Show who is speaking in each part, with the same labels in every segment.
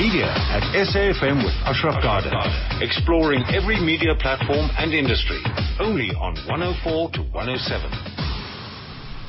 Speaker 1: Media at SAFM with Ashraf Garda. Exploring every media platform and industry. Only on 104 to 107.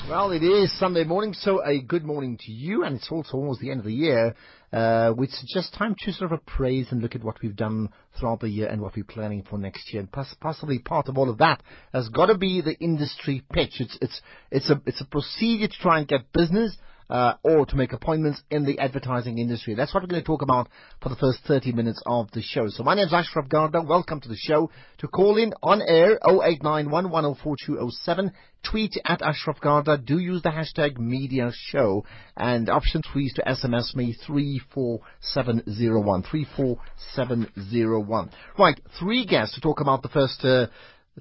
Speaker 2: Well, it is Sunday morning, so a good morning to you, and it's also almost the end of the year, uh, which is just time to sort of appraise and look at what we've done throughout the year and what we're planning for next year. And poss- possibly part of all of that has got to be the industry pitch. It's it's it's a it's a procedure to try and get business uh, or to make appointments in the advertising industry. That's what we're going to talk about for the first 30 minutes of the show. So my name is Ashraf Garda. Welcome to the show. To call in on air 0891 104207. Tweet at Ashraf Garda. Do use the hashtag media show and option three is to SMS me 34701. 34701. Right, three guests to talk about the first uh,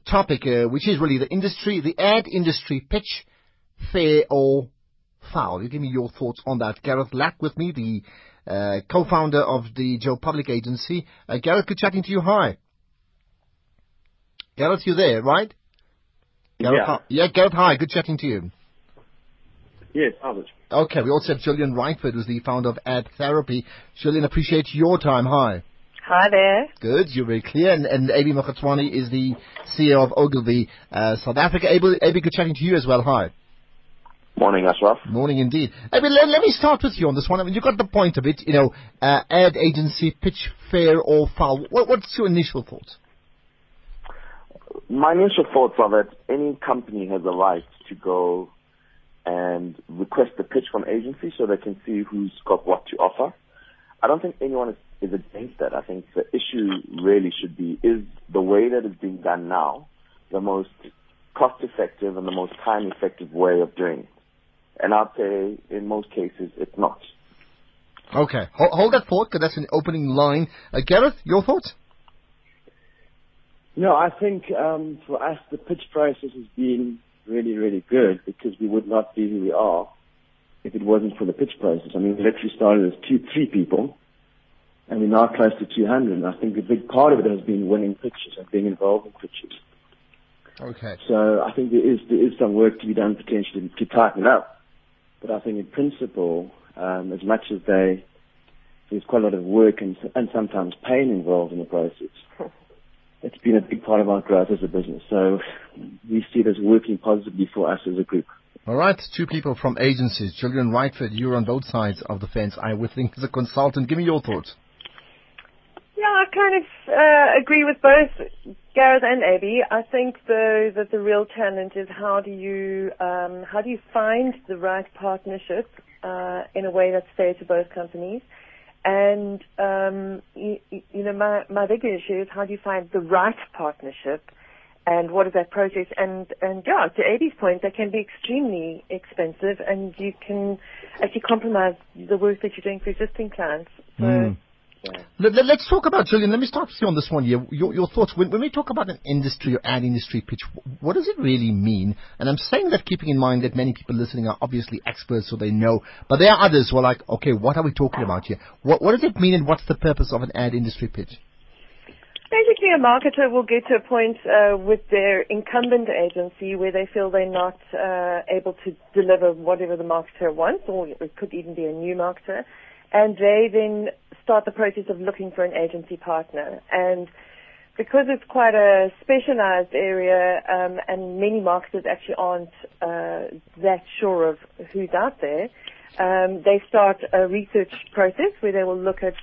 Speaker 2: topic, uh, which is really the industry, the ad industry pitch, fair or foul. You give me your thoughts on that. Gareth Leck with me, the uh, co-founder of the Joe Public Agency. Uh, Gareth, good chatting to you. Hi. Gareth, you there, right? Gareth,
Speaker 3: Yeah.
Speaker 2: hi. Yeah, Gareth, hi. Good chatting to you.
Speaker 3: Yes, Albert.
Speaker 2: Okay, we also have Gillian Rightford, who's the founder of Ad Therapy. Gillian, appreciate your time. Hi.
Speaker 4: Hi there.
Speaker 2: Good, you're very clear. And, and Abey Mokgwatsane is the CEO of Ogilvy uh, South Africa. Abey, Abey, good chatting to you as well. Hi.
Speaker 3: Morning, Ashraf.
Speaker 2: Morning indeed. I mean, let, let me start with you on this one. I mean, you got the point of it, you know, uh, ad agency, pitch fair or foul. What, what's your initial thoughts?
Speaker 3: My initial thoughts are that any company has a right to go and request a pitch from agency so they can see who's got what to offer. I don't think anyone is, is against that. I think the issue really should be is the way that it's being done now the most cost effective and the most time effective way of doing it. And I'd say in most cases it's not.
Speaker 2: Okay, hold, hold that thought, because that's an opening line. Uh, Gareth, your thoughts?
Speaker 5: No, I think um, for us the pitch process has been really, really good because we would not be who we are if it wasn't for the pitch process. I mean, we literally started as two, three people, and we're now close to 200. And I think a big part of it has been winning pitches and being involved in pitches.
Speaker 2: Okay.
Speaker 5: So I think there is there is some work to be done potentially to tighten it up. But I think in principle, um, as much as they there's quite a lot of work and and sometimes pain involved in the process. It's been a big part of our growth as a business. So we see it as working positively for us as a group.
Speaker 2: All right, two people from agencies. Gillian Rightford, you're on both sides of the fence. I would think as a consultant. Give me your thoughts.
Speaker 4: Yeah, I kind of uh, agree with both Gareth and Abey. I think though that the real challenge is how do you um, how do you find the right partnership uh, in a way that's fair to both companies. And um, you, you know, my my bigger issue is how do you find the right partnership, and what is that process? And and yeah, to Abey's point, that can be extremely expensive, and you can actually compromise the work that you're doing for existing clients. So.
Speaker 2: Mm.
Speaker 4: Yeah.
Speaker 2: Let, let, us talk about, Gillian, let me start with you on this one here. Your, your thoughts. When, when we talk about an industry or ad industry pitch, what does it really mean? And I'm saying that keeping in mind that many people listening are obviously experts, so they know. But there are others who are like, okay, what are we talking about here? What, what does it mean and what's the purpose of an ad industry pitch?
Speaker 4: Basically, a marketer will get to a point uh, with their incumbent agency where they feel they're not uh, able to deliver whatever the marketer wants, or it could even be a new marketer, and they then start the process of looking for an agency partner. And because it's quite a specialized area, um, and many marketers actually aren't uh, that sure of who's out there, um, they start a research process where they will look at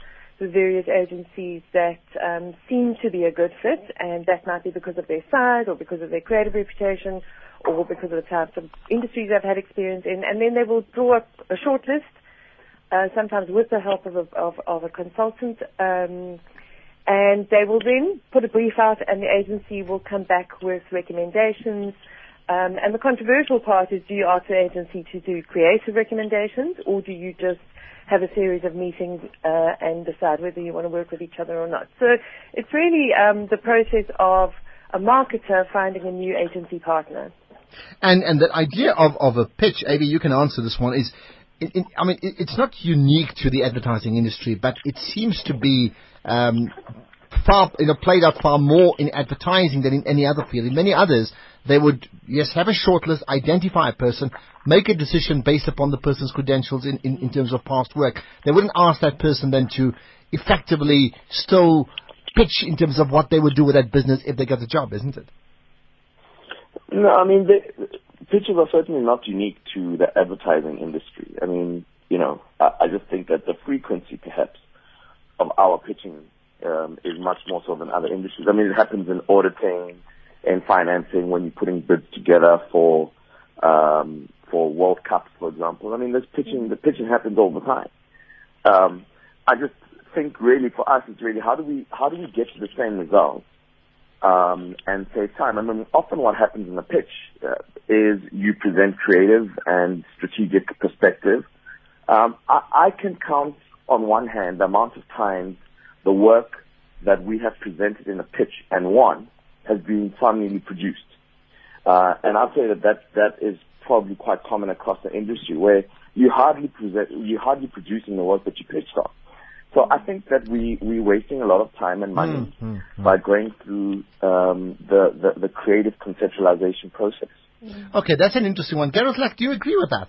Speaker 4: the various agencies that um, seem to be a good fit, and that might be because of their size or because of their creative reputation or because of the types of industries they've had experience in, and then they will draw up a short list, uh, sometimes with the help of a, of, of a consultant, um, and they will then put a brief out, and the agency will come back with recommendations. Um, and the controversial part is, do you ask the agency to do creative recommendations, or do you just have a series of meetings uh, and decide whether you want to work with each other or not. So it's really um, the process of a marketer finding a new agency partner.
Speaker 2: And and the idea of, of a pitch, Abey, you can answer this one, is I mean, it, it's not unique to the advertising industry, but it seems to be um, far, you know, played out far more in advertising than in any other field. In many others, they would, yes, have a shortlist, identify a person, make a decision based upon the person's credentials in, in, in terms of past work. They wouldn't ask that person then to effectively still pitch in terms of what they would do with that business if they get the job, isn't it?
Speaker 3: No, I mean, pitches are certainly not unique to the advertising industry. I mean, you know, I, I just think that the frequency, perhaps, of our pitching um, is much more so than other industries. I mean, it happens in auditing and financing when you're putting bids together for um, for World Cups, for example. I mean, this pitching, the pitching happens all the time. Um, I just think really for us, it's really how do we how do we get to the same result um, and save time? I mean, often what happens in the pitch uh, is you present creative and strategic perspective. Um, I, I can count on one hand the amount of times the work that we have presented in a pitch and won has been finally produced. Uh, and I'd say that, that that is probably quite common across the industry where you hardly present, you hardly producing the work that you pitched on. So I think that we we're wasting a lot of time and money mm, mm, mm. by going through um, the, the, the creative conceptualization process.
Speaker 2: Okay, that's an interesting one. Gareth Leck, do you agree with that?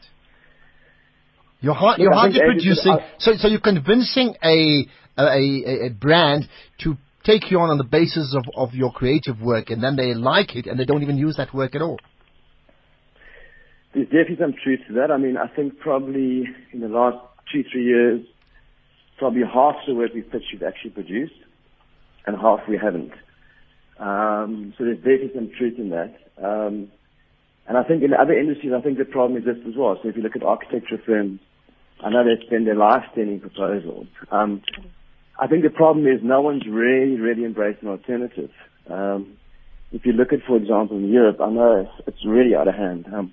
Speaker 2: You're, hard, you're hardly producing, I, so so you're convincing a, a a brand to take you on on the basis of, of your creative work, and then they like it, and they don't even use that work at all.
Speaker 5: There's definitely some truth to that. I mean, I think probably in the last two, three years, probably half the work we've pitched we've actually produced, and half we haven't. Um, so there's definitely some truth in that. Um, and I think in other industries, I think the problem is this as well. So if you look at architecture firms, I know they spend their life sending proposals. Um, I think the problem is no one's really, really embraced an alternative. Um, if you look at, for example, in Europe, I know it's, it's really out of hand. Um,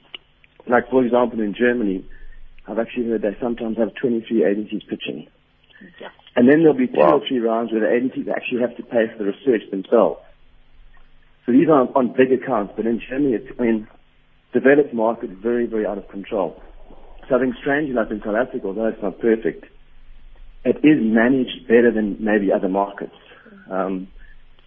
Speaker 5: like, for example, in Germany, I've actually heard they sometimes have 23 agencies pitching. Yeah. And then there'll be two wow. or three rounds where the agencies actually have to pay for the research themselves. So these are on big accounts, but in Germany, it's, I mean, developed market very, very out of control. So I think strange enough in South Africa, although it's not perfect, it is managed better than maybe other markets. Um,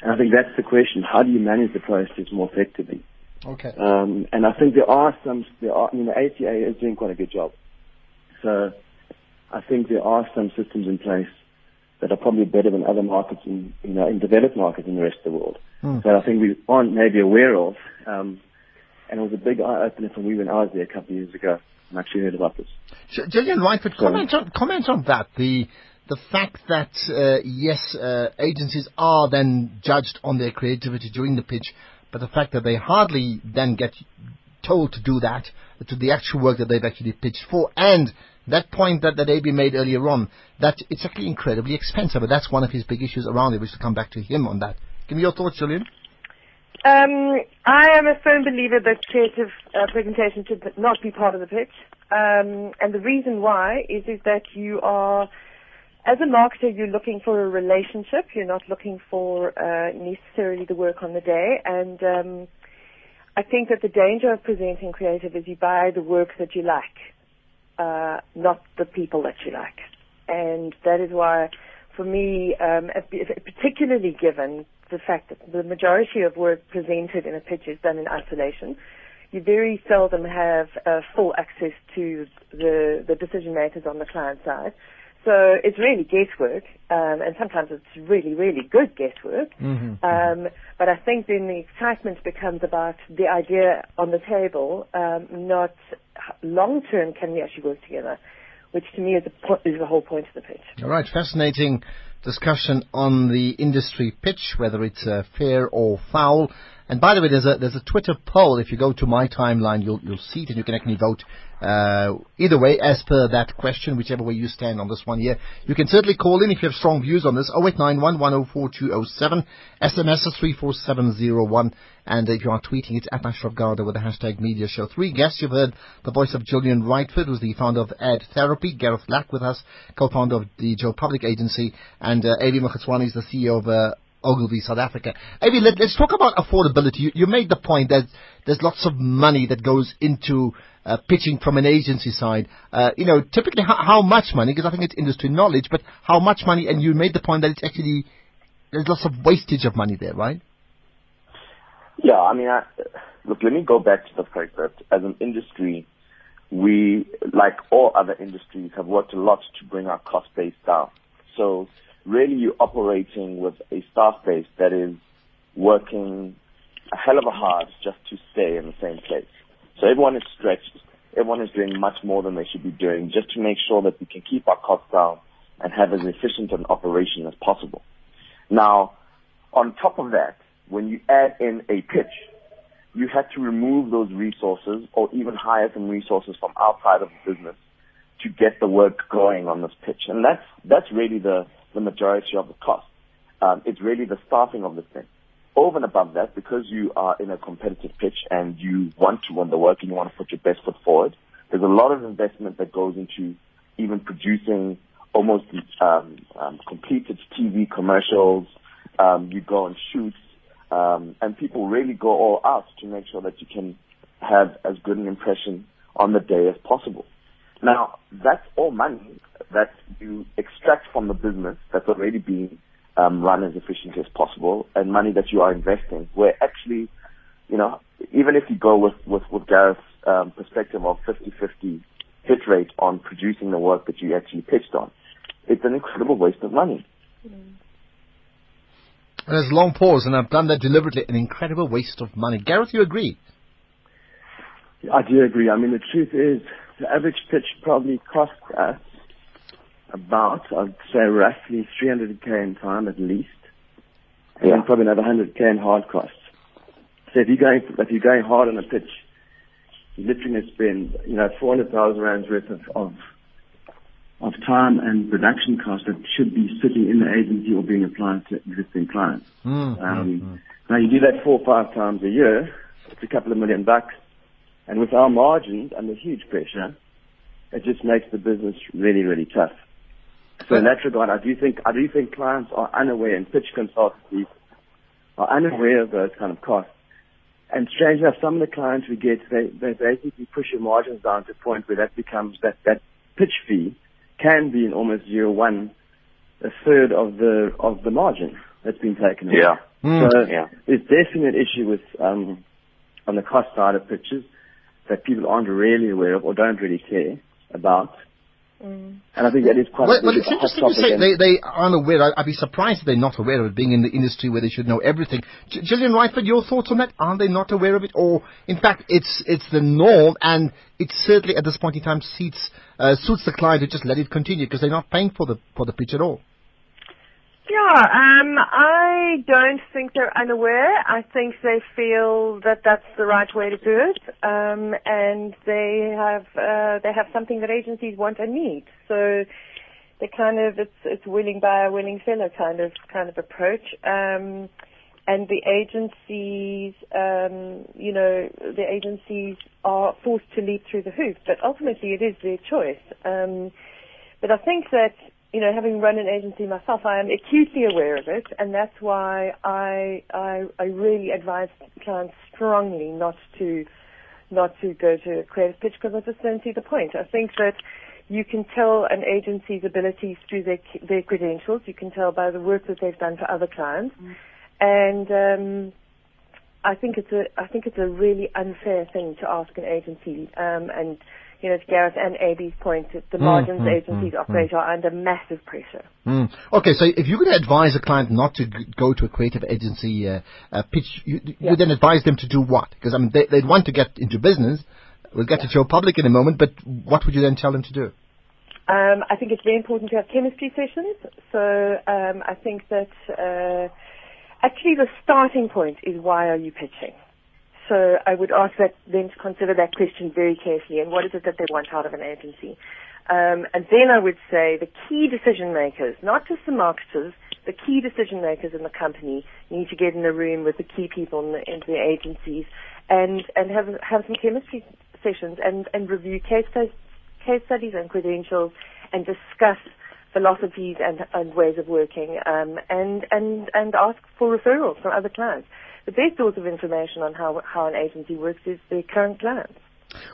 Speaker 5: and I think that's the question. How do you manage the process more effectively?
Speaker 2: Okay.
Speaker 5: Um, and I think there are some, there are, I mean, the ACA is doing quite a good job. So I think there are some systems in place that are probably better than other markets in, you know, in developed markets in the rest of the world. Mm. So I think we aren't maybe aware of. Um, and it was a big eye opener for me when I was there a couple of years ago. I actually heard about this.
Speaker 2: Gillian Rightford, comment on, comment on that. The the fact that uh, yes, uh, agencies are then judged on their creativity during the pitch, but the fact that they hardly then get told to do that to the actual work that they've actually pitched for, and that point that, that AB made earlier on, that it's actually incredibly expensive, but that's one of his big issues around it. We should come back to him on that. Give me your thoughts, Gillian.
Speaker 4: Um, I am a firm believer that creative uh, presentation should not be part of the pitch. Um, and the reason why is, is that you are, as a marketer, you're looking for a relationship. You're not looking for uh, necessarily the work on the day. And um, I think that the danger of presenting creative is you buy the work that you like, uh, not the people that you like. And that is why, for me, um, particularly given the fact that the majority of work presented in a pitch is done in isolation. You very seldom have uh, full access to the, the decision makers on the client side. So it's really guesswork, um, and sometimes it's really, really good guesswork. Mm-hmm. Um, but I think then the excitement becomes about the idea on the table, um, not long term can we actually work together, which to me is, a, is the whole point of the pitch.
Speaker 2: All right, fascinating discussion on the industry pitch, whether it's uh, fair or foul. And by the way, there's a there's a Twitter poll. If you go to my timeline, you'll you'll see it, and you can actually vote uh, either way as per that question, whichever way you stand on this one here. You can certainly call in if you have strong views on this. 0891 104207, SMS is 34701, and if you are tweeting, it's at Ashraf Garda with the hashtag Media Show. Three guests. You've heard the voice of Gillian Rightford, who's the founder of Ad Therapy. Gareth Leck with us, co-founder of the Joe Public Agency, and uh, Abey is the CEO of. Uh, Ogilvy, South Africa. Abey, let, us talk about affordability. You, you, made the point that there's lots of money that goes into uh, pitching from an agency side. Uh, you know, typically how, how much money? Because I think it's industry knowledge, but how much money? And you made the point that it's actually there's lots of wastage of money there, right?
Speaker 3: Yeah, I mean, I, look, let me go back to the fact that as an industry, we, like all other industries, have worked a lot to bring our cost base down. So really you're operating with a staff base that is working a hell of a hard just to stay in the same place. So everyone is stretched. Everyone is doing much more than they should be doing just to make sure that we can keep our costs down and have as efficient an operation as possible. Now, on top of that, when you add in a pitch, you have to remove those resources or even hire some resources from outside of the business to get the work going on this pitch. And that's, that's really the, the majority of the cost. Um, it's really the staffing of the thing. Over and above that, because you are in a competitive pitch and you want to win the work and you want to put your best foot forward, there's a lot of investment that goes into even producing almost um, um, completed TV commercials. Um, you go on shoots, um, and people really go all out to make sure that you can have as good an impression on the day as possible. Now, that's all money that you extract from the business that's already being um, run as efficiently as possible, and money that you are investing. Where actually, you know, even if you go with with, with Gareth's um, perspective of 50-50 hit rate on producing the work that you actually pitched on, it's an incredible waste of money.
Speaker 2: And there's a long pause, and I've done that deliberately. An incredible waste of money. Gareth, you agree?
Speaker 5: I do agree. I mean, the truth is, the average pitch probably costs us about, I'd say, roughly 300k in time at least, and
Speaker 3: Yeah.
Speaker 5: then probably another 100k in hard costs. So if you're going, if you're going hard on a pitch, you're literally going to spend, you know, 400,000 rands worth of, of of time and production costs that should be sitting in the agency or being applied to existing clients.
Speaker 2: Mm,
Speaker 5: Um, Now you do that four or five times a year, it's a couple of million bucks, and with our margins under huge pressure, it just makes the business really, really tough. So in that regard, I do think I do think clients are unaware, and pitch consultancies are unaware of those kind of costs. And strange enough, some of the clients we get, they, they basically push your margins down to a point where that becomes that that pitch fee can be in almost year one a third of the of the margin that's been taken away.
Speaker 3: Yeah.
Speaker 2: Mm.
Speaker 5: So
Speaker 3: Yeah.
Speaker 5: there's definitely an issue with um, on the cost side of pitches that people aren't really aware of or don't really care about. And I think that is quite
Speaker 2: Well,
Speaker 5: a
Speaker 2: well, it's
Speaker 5: hot
Speaker 2: interesting you say they, they aren't aware. I, I'd be surprised if they're not aware of it, being in the industry where they should know everything. G- Gillian Rightford, your thoughts on that? Are they not aware of it? Or, in fact, it's it's the norm, and it certainly at this point in time suits, uh, suits the client to just let it continue because they're not paying for the, for the pitch at all.
Speaker 4: Yeah, um, I don't think they're unaware. I think they feel that that's the right way to do it, um, and they have uh, they have something that agencies want and need. So they kind of it's it's willing buyer, willing seller kind of kind of approach. Um, and the agencies, um, you know, the agencies are forced to leap through the hoops, but ultimately it is their choice. Um, but I think that, you know, having run an agency myself, I am acutely aware of it, and that's why I, I, I really advise clients strongly not to, not to go to a creative pitch because I just don't see the point. I think that you can tell an agency's abilities through their, their credentials. You can tell by the work that they've done for other clients. And, um, I think it's a I think it's a really unfair thing to ask an agency. Um, and you know, to Gareth and AB's point, that the margins
Speaker 2: mm,
Speaker 4: agencies
Speaker 2: mm,
Speaker 4: operate are under massive pressure.
Speaker 2: Mm. Okay, so if you're going to advise a client not to g- go to a creative agency uh, uh, pitch, you, you
Speaker 4: Yeah.
Speaker 2: then advise them to do what? Because I mean, they, they'd want to get into business. We'll get to Joe Public in a moment, but what would you then tell them to do?
Speaker 4: Um, I think it's very important to have chemistry sessions. So um, I think that uh, actually the starting point is why are you pitching? So I would ask that them to consider that question very carefully and what is it that they want out of an agency. Um, and then I would say the key decision makers, not just the marketers, the key decision makers in the company need to get in a room with the key people in the, in the agencies and, and have, have some chemistry sessions and, and review case, case studies and credentials and discuss philosophies and, and ways of working um, and, and, and ask for referrals from other clients. The best source of information on how, how an agency works is their current clients.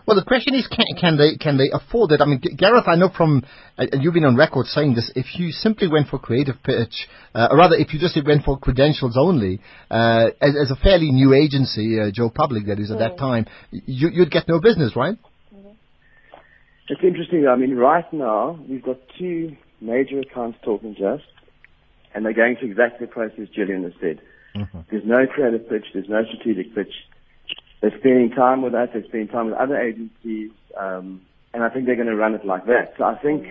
Speaker 2: Well, the question is, can, can they can they afford it? I mean, Gareth, I know from uh, and you've been on record saying this. If you simply went for creative pitch, uh, or rather, if you just went for credentials only, uh, as, as a fairly new agency, uh, Joe Public, that is at that time, you, you'd get no business, right?
Speaker 5: It's interesting. I mean, right now we've got two major accounts talking to us, and they're going through exactly the process Gillian has said. Mm-hmm. There's no creative pitch. There's no strategic pitch. They're spending time with us. They're spending time with other agencies, um, and I think they're going to run it like that. So I think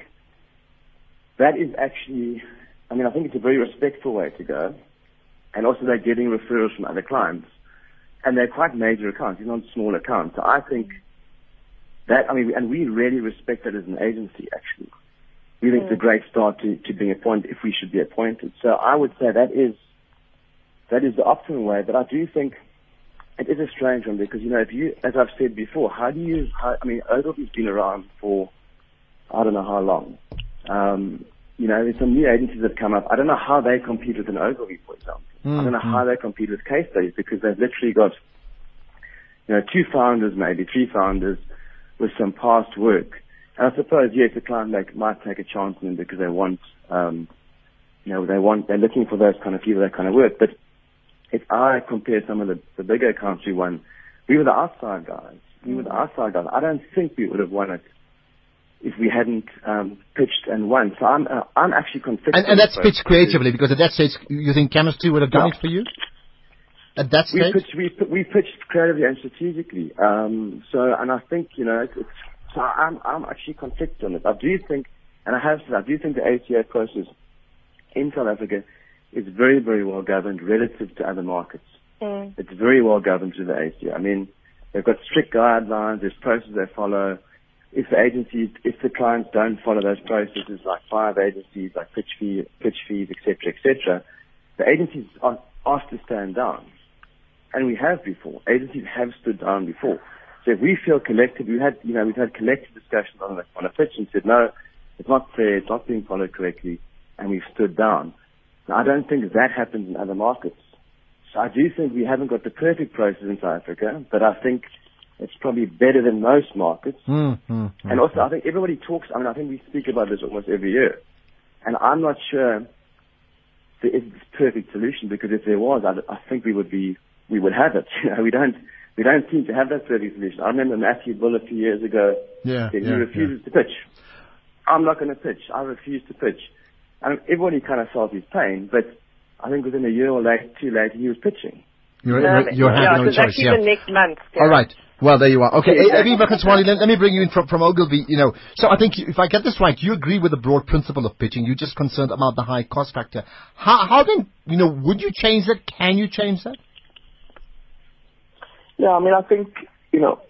Speaker 5: that is actually, I mean, I think it's a very respectful way to go, and also they're getting referrals from other clients, and they're quite major accounts. They're not small accounts. So I think that, I mean, and we really respect that as an agency, actually. We think mm. it's a great start to, to being appointed if we should be appointed. So I would say that is that is the optimal way. But I do think it is a strange one because you know if you, as I've said before, how do you? How, I mean, Ogilvy's been around for I don't know how long. Um, you know, there's some new agencies that have come up. I don't know how they compete with an Ogilvy, for example. Mm-hmm. I don't know how mm. they compete with case studies because they've literally got, you know, two founders, maybe three founders with some past work and I suppose, yes, the client like, might take a chance on them because they want, um, you know, they want, they're looking for those kind of people, that kind of work. But if I compare some of the, the bigger accounts we won, we were the outside guys. We were the mm. outside guys. I don't think we would have won it if we hadn't um, pitched and won. So I'm, uh, I'm actually conflicted.
Speaker 2: And, and that's pitched creatively because at that stage you think chemistry would have done yeah. it for you? At that stage?
Speaker 5: We pitched, we, we pitched creatively and strategically. Um, so, and I think, you know, it's, so I'm, I'm actually conflicted on this. I do think, and I have said, I do think the ACA process in South Africa is very, very well governed relative to other markets. Mm. It's very well governed through the ACA. I mean, they've got strict guidelines, there's processes they follow. If the agencies, if the clients don't follow those processes, like five agencies, like pitch fee, pitch fees, etc., etc., the agencies are asked to stand down. And we have before. Agencies have stood down before. So if we feel collective, we had, you know, we've had collective discussions on a, on a pitch and said, no, it's not fair, it's not being followed correctly, and we've stood down. Now, I don't think that happens in other markets. So I do think we haven't got the perfect process in South Africa, but I think it's probably better than most markets.
Speaker 2: Mm, mm,
Speaker 5: and also, I think everybody talks, I mean, I think we speak about this almost every year. And I'm not sure there is this perfect solution because if there was, I, I think we would be, we would have it. You know, we don't, we don't seem to have that perfect solution. I remember Matthew Bull a few years ago
Speaker 2: yeah,
Speaker 5: said
Speaker 2: yeah,
Speaker 5: he refuses
Speaker 2: yeah.
Speaker 5: to pitch. I'm not going to pitch. I refuse to pitch. And everybody kind of felt his pain, but I think within a year or late, two later, he was pitching.
Speaker 2: You're, you're, you're
Speaker 4: yeah,
Speaker 2: having no choice.
Speaker 4: Yeah, the next month. Yeah.
Speaker 2: All right. Well, there you are. Okay, Abey Mokgwatsane, let, let me bring you in from, from Ogilvy. You know, so I think if I get this right, you agree with the broad principle of pitching. You're just concerned about the high cost factor. How, how then, you know, would you change that? Can you change that?
Speaker 3: Yeah, I mean, I think, you know,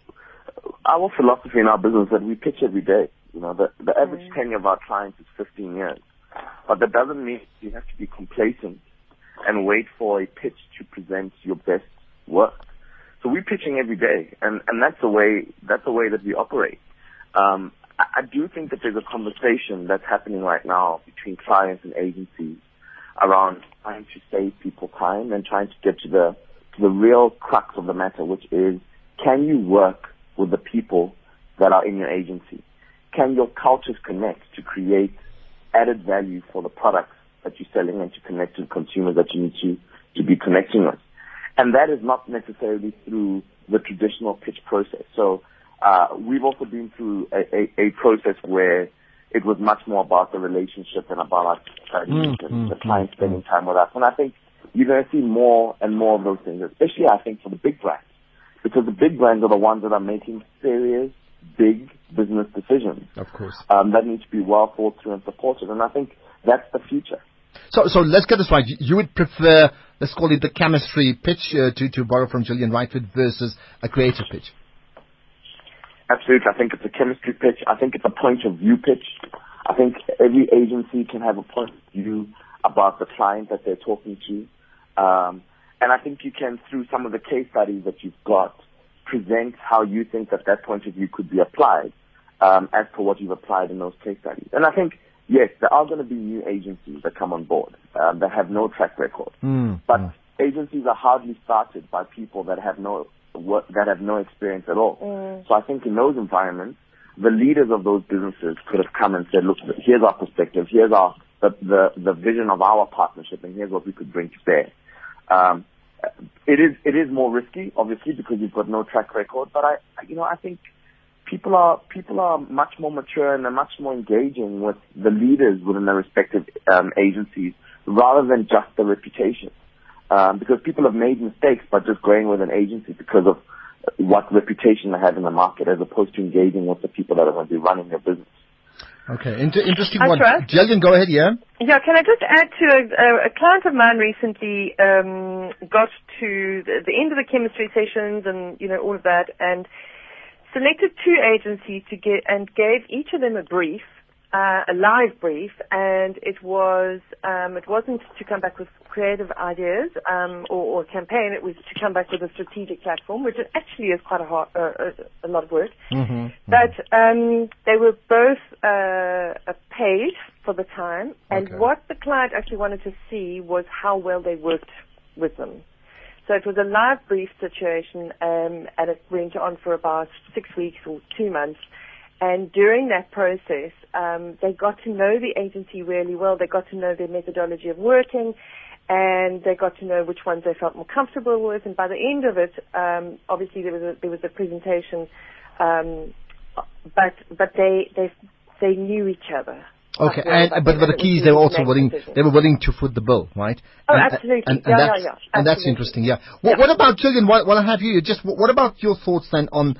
Speaker 3: our philosophy in our business is that we pitch every day. You know, the, the average mm. tenure of our clients is 15 years. But that doesn't mean you have to be complacent and wait for a pitch to present your best work. So we're pitching every day, and, and that's the way that's the way that we operate. Um, I, I do think that there's a conversation that's happening right now between clients and agencies around trying to save people time and trying to get to the to the real crux of the matter, which is can you work with the people that are in your agency? Can your cultures connect to create added value for the products that you're selling and to connect to consumers that you need to, to be connecting with? And that is not necessarily through the traditional pitch process. So uh, we've also been through a, a, a, process where it was much more about the relationship and about our mm, and mm, the client mm, spending time with us. And I think you're going to see more and more of those things, especially I think for the big brands, because the big brands are the ones that are making serious, big business decisions.
Speaker 2: Of course.
Speaker 3: Um, that need to be well thought through and supported, and I think that's the future.
Speaker 2: So, so let's get this right. You would prefer, let's call it the chemistry pitch, uh, to to borrow from Gillian Rightford versus a creative pitch.
Speaker 3: Absolutely, I think it's a chemistry pitch. I think it's a point of view pitch. I think every agency can have a point of view about the client that they're talking to. Um, and I think you can, through some of the case studies that you've got, present how you think that that point of view could be applied um, as to what you've applied in those case studies. And I think, yes, there are going to be new agencies that come on board um, that have no track record.
Speaker 2: Mm,
Speaker 3: but
Speaker 2: mm.
Speaker 3: agencies are hardly started by people that have no work, that have no experience at all.
Speaker 4: Mm.
Speaker 3: So I think in those environments, the leaders of those businesses could have come and said, look, here's our perspective, here's our the, the, the vision of our partnership, and here's what we could bring to bear. Um, it is it is more risky, obviously, because you've got no track record. But I, you know, I think people are people are much more mature and they're much more engaging with the leaders within their respective um, agencies rather than just the reputation. Um, because people have made mistakes by just going with an agency because of what reputation they have in the market as opposed to engaging with the people that are going to be running their business.
Speaker 2: Okay, Inter- interesting
Speaker 4: Hi,
Speaker 2: one.
Speaker 4: Trust.
Speaker 2: Gillian, go ahead, yeah?
Speaker 4: Yeah, can I just add to a, a, a client of mine recently um, got to the, end of the chemistry sessions and you know all of that, and selected two agencies to get and gave each of them a brief, uh, a live brief, and it was um, it wasn't to come back with creative ideas um, or, campaign. It was to come back with a strategic platform, which actually is quite a, hard, uh, lot of work.
Speaker 2: Mm-hmm.
Speaker 4: But um, they were both uh, paid for the time, and
Speaker 2: Okay.
Speaker 4: what the client actually wanted to see was how well they worked with them. So it was a live brief situation, um, and it went on for about six weeks or two months. And during that process, um, they got to know the agency really well. They got to know their methodology of working, and they got to know which ones they felt more comfortable with. And by the end of it, um, obviously there was a, there was a presentation, um, but but they they they knew each other.
Speaker 2: Okay, and, but but the key is they were also willing.
Speaker 4: decision.
Speaker 2: They were willing to foot the bill, right?
Speaker 4: Oh,
Speaker 2: And-
Speaker 4: absolutely.
Speaker 2: And, and
Speaker 4: Yeah, yeah,
Speaker 2: that's,
Speaker 4: yeah.
Speaker 2: And that's interesting. Yeah. What,
Speaker 4: Yeah.
Speaker 2: what about Gillian? While, while I have you, just what, what about your thoughts then on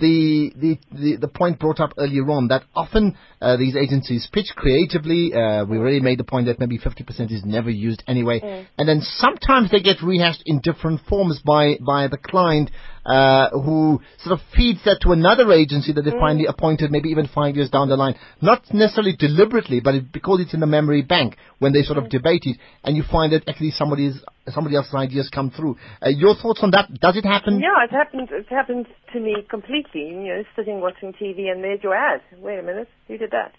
Speaker 2: the the the, the point brought up earlier on that often uh, these agencies pitch creatively. Uh, we already made the point that maybe 50% is never used anyway,
Speaker 4: Mm.
Speaker 2: and then sometimes they get rehashed in different forms by by the client. Uh, who sort of feeds that to another agency that they
Speaker 4: Mm.
Speaker 2: finally appointed, maybe even five years down the line. Not necessarily deliberately, but it, because it's in the memory bank when they sort of debate it, and you find that actually somebody's somebody else's ideas come through. Uh, your thoughts on that? Does it happen?
Speaker 4: Yeah, it happened. It happened to me completely. You know, sitting watching TV and there's your ad. Wait a minute, who did that?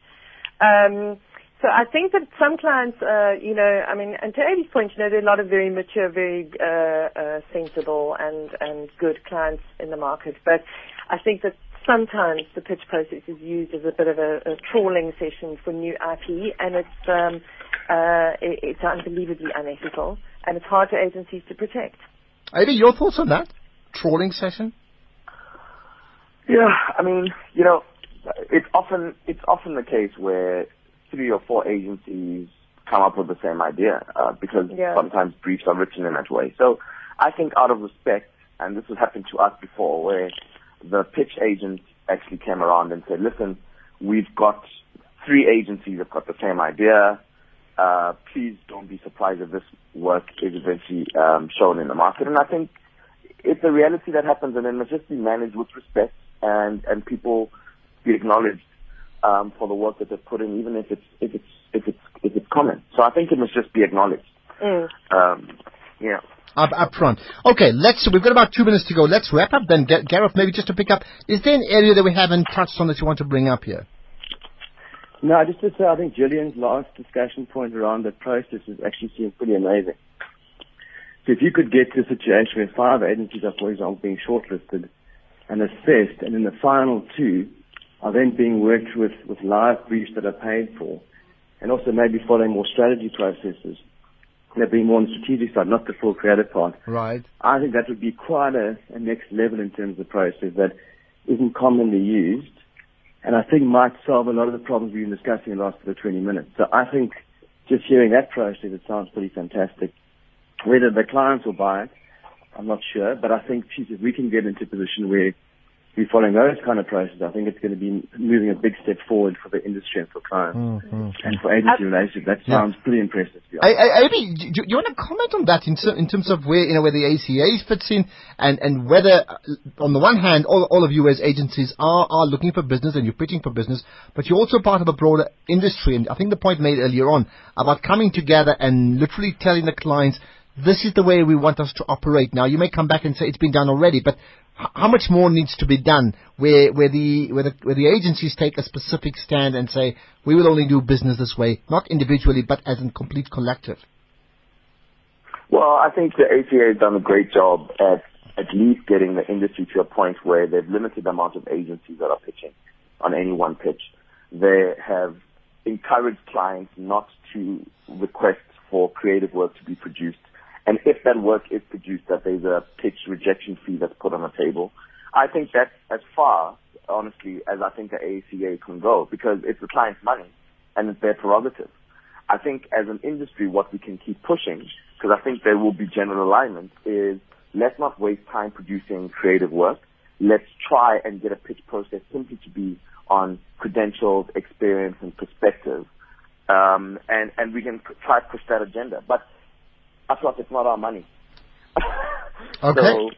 Speaker 4: Um, so I think that some clients, uh, you know, I mean, and to Amy's point, you know, there are a lot of very mature, very uh, uh, sensible and and good clients in the market. But I think that sometimes the pitch process is used as a bit of a, a trawling session for new IP, and it's um, uh, it, it's unbelievably unethical, and it's hard for agencies to protect.
Speaker 2: Amy, your thoughts on that? Trawling session?
Speaker 3: Yeah, I mean, you know, it's often it's often the case where three or four agencies come up with the same idea uh, because
Speaker 4: Yeah.
Speaker 3: sometimes briefs are written in that way. So I think out of respect, and this has happened to us before, where the pitch agent actually came around and said, "Listen, we've got three agencies that have got the same idea. Uh, please don't be surprised if this work is eventually um, shown in the market." And I think it's a reality that happens, and it must just be managed with respect, and and people be acknowledged um, for the work that they've put in, even if it's if it's if it's if it's common. So I think it must just be acknowledged.
Speaker 4: Mm.
Speaker 3: Um, yeah.
Speaker 2: Up, up front. Okay, let's. We've got about two minutes to go. Let's wrap up then. Ga- Gareth, maybe just to pick up. Is there an area that we haven't touched on that you want to bring up here?
Speaker 5: No, just to say, I think Gillian's last discussion point around the process is actually seems pretty amazing. So if you could get to a situation where five agencies are, for example, being shortlisted and assessed, and then the final two are then being worked with, with live briefs that are paid for, and also maybe following more strategy processes, they're being more on the strategic side, not the full creative part.
Speaker 2: Right.
Speaker 5: I think that would be quite a, a next level in terms of the process that isn't commonly used, and I think might solve a lot of the problems we've been discussing in the last sort of 20 minutes. So I think just hearing that process, it sounds pretty fantastic. Whether the clients will buy it, I'm not sure, but I think geez, if we can get into a position where we're following those kind of processes, I think it's going to be moving a big step forward for the industry and for clients mm-hmm. and for agency relationship. That
Speaker 2: Yeah.
Speaker 5: sounds pretty impressive. To be
Speaker 2: I,
Speaker 5: honest.
Speaker 2: I, Amy, do, you want to comment on that in, ter- in terms of where you know where the ACA fits in, and and whether on the one hand all, all of you as agencies are are looking for business and you're pitching for business, but you're also part of a broader industry. And I think the point made earlier on about coming together and literally telling the clients this is the way we want us to operate. Now you may come back and say it's been done already, but how much more needs to be done where, where the where the where the agencies take a specific stand and say we will only do business this way, not individually but as a complete collective.
Speaker 3: Well, I think the ACA has done a great job at at least getting the industry to a point where they've limited the amount of agencies that are pitching on any one pitch. They have encouraged clients not to request for creative work to be produced. And if that work is produced, that there's a pitch rejection fee that's put on the table. I think that's as far, honestly, as I think the ACA can go because it's the client's money and it's their prerogative. I think as an industry, what we can keep pushing, because I think there will be general alignment, is let's not waste time producing creative work. Let's try and get a pitch process simply to be on credentials, experience, and perspective. Um, and, and we can try to push that agenda. But I thought it's not our money.
Speaker 2: okay.
Speaker 3: so,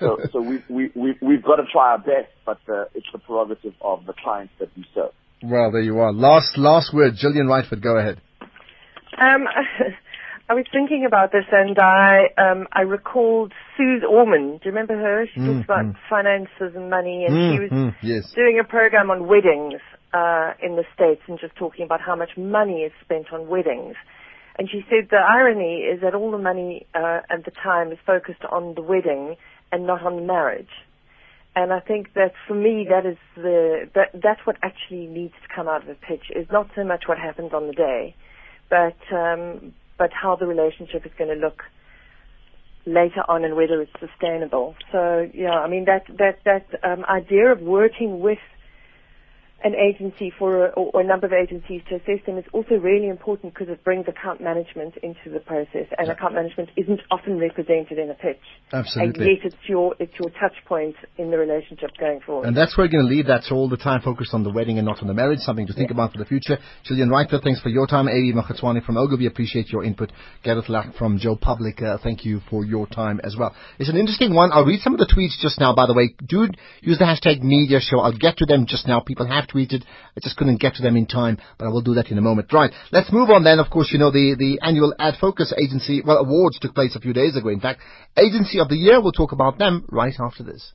Speaker 3: so, so we, we, we, we've got to try our best, but uh, it's the prerogative of the clients that we serve.
Speaker 2: Well, there you are. Last, last word. Gillian Rightford, go ahead.
Speaker 4: Um, I was thinking about this, and I um, I recalled Suze Orman. Do you remember her? She
Speaker 2: Mm,
Speaker 4: talks about
Speaker 2: mm.
Speaker 4: finances and money, and
Speaker 2: Mm,
Speaker 4: she was
Speaker 2: mm, yes.
Speaker 4: doing a program on weddings uh, in the states, and just talking about how much money is spent on weddings. And she said the irony is that all the money uh, and the time is focused on the wedding and not on the marriage. And I think that for me, that is the that that's what actually needs to come out of a pitch is not so much what happens on the day, but um, but how the relationship is going to look later on and whether it's sustainable. So yeah, I mean that that that um, idea of working with an agency for or, or a number of agencies to assess them is also really important because it brings account management into the process, and account management isn't often represented in a pitch.
Speaker 2: Absolutely.
Speaker 4: And yet it's your it's your touch point in the relationship going forward.
Speaker 2: And that's where we're going to leave that so all the time focused on the wedding and not on the marriage, something to think about for the future. Gillian Reiter, thanks for your time. Abey Mokgwatsane from Ogilvy, appreciate your input. Gareth Leck from Joe Public, uh, thank you for your time as well. It's an interesting one. I'll read some of the tweets just now, by the way. Do use the hashtag media show. I'll get to them just now. People have tweeted. I just couldn't get to them in time, but I will do that in a moment. Right. Let's move on then. Of course, you know, the, the annual Ad Focus Agency, well, awards took place a few days ago. In fact, Agency of the Year, we'll talk about them right after this.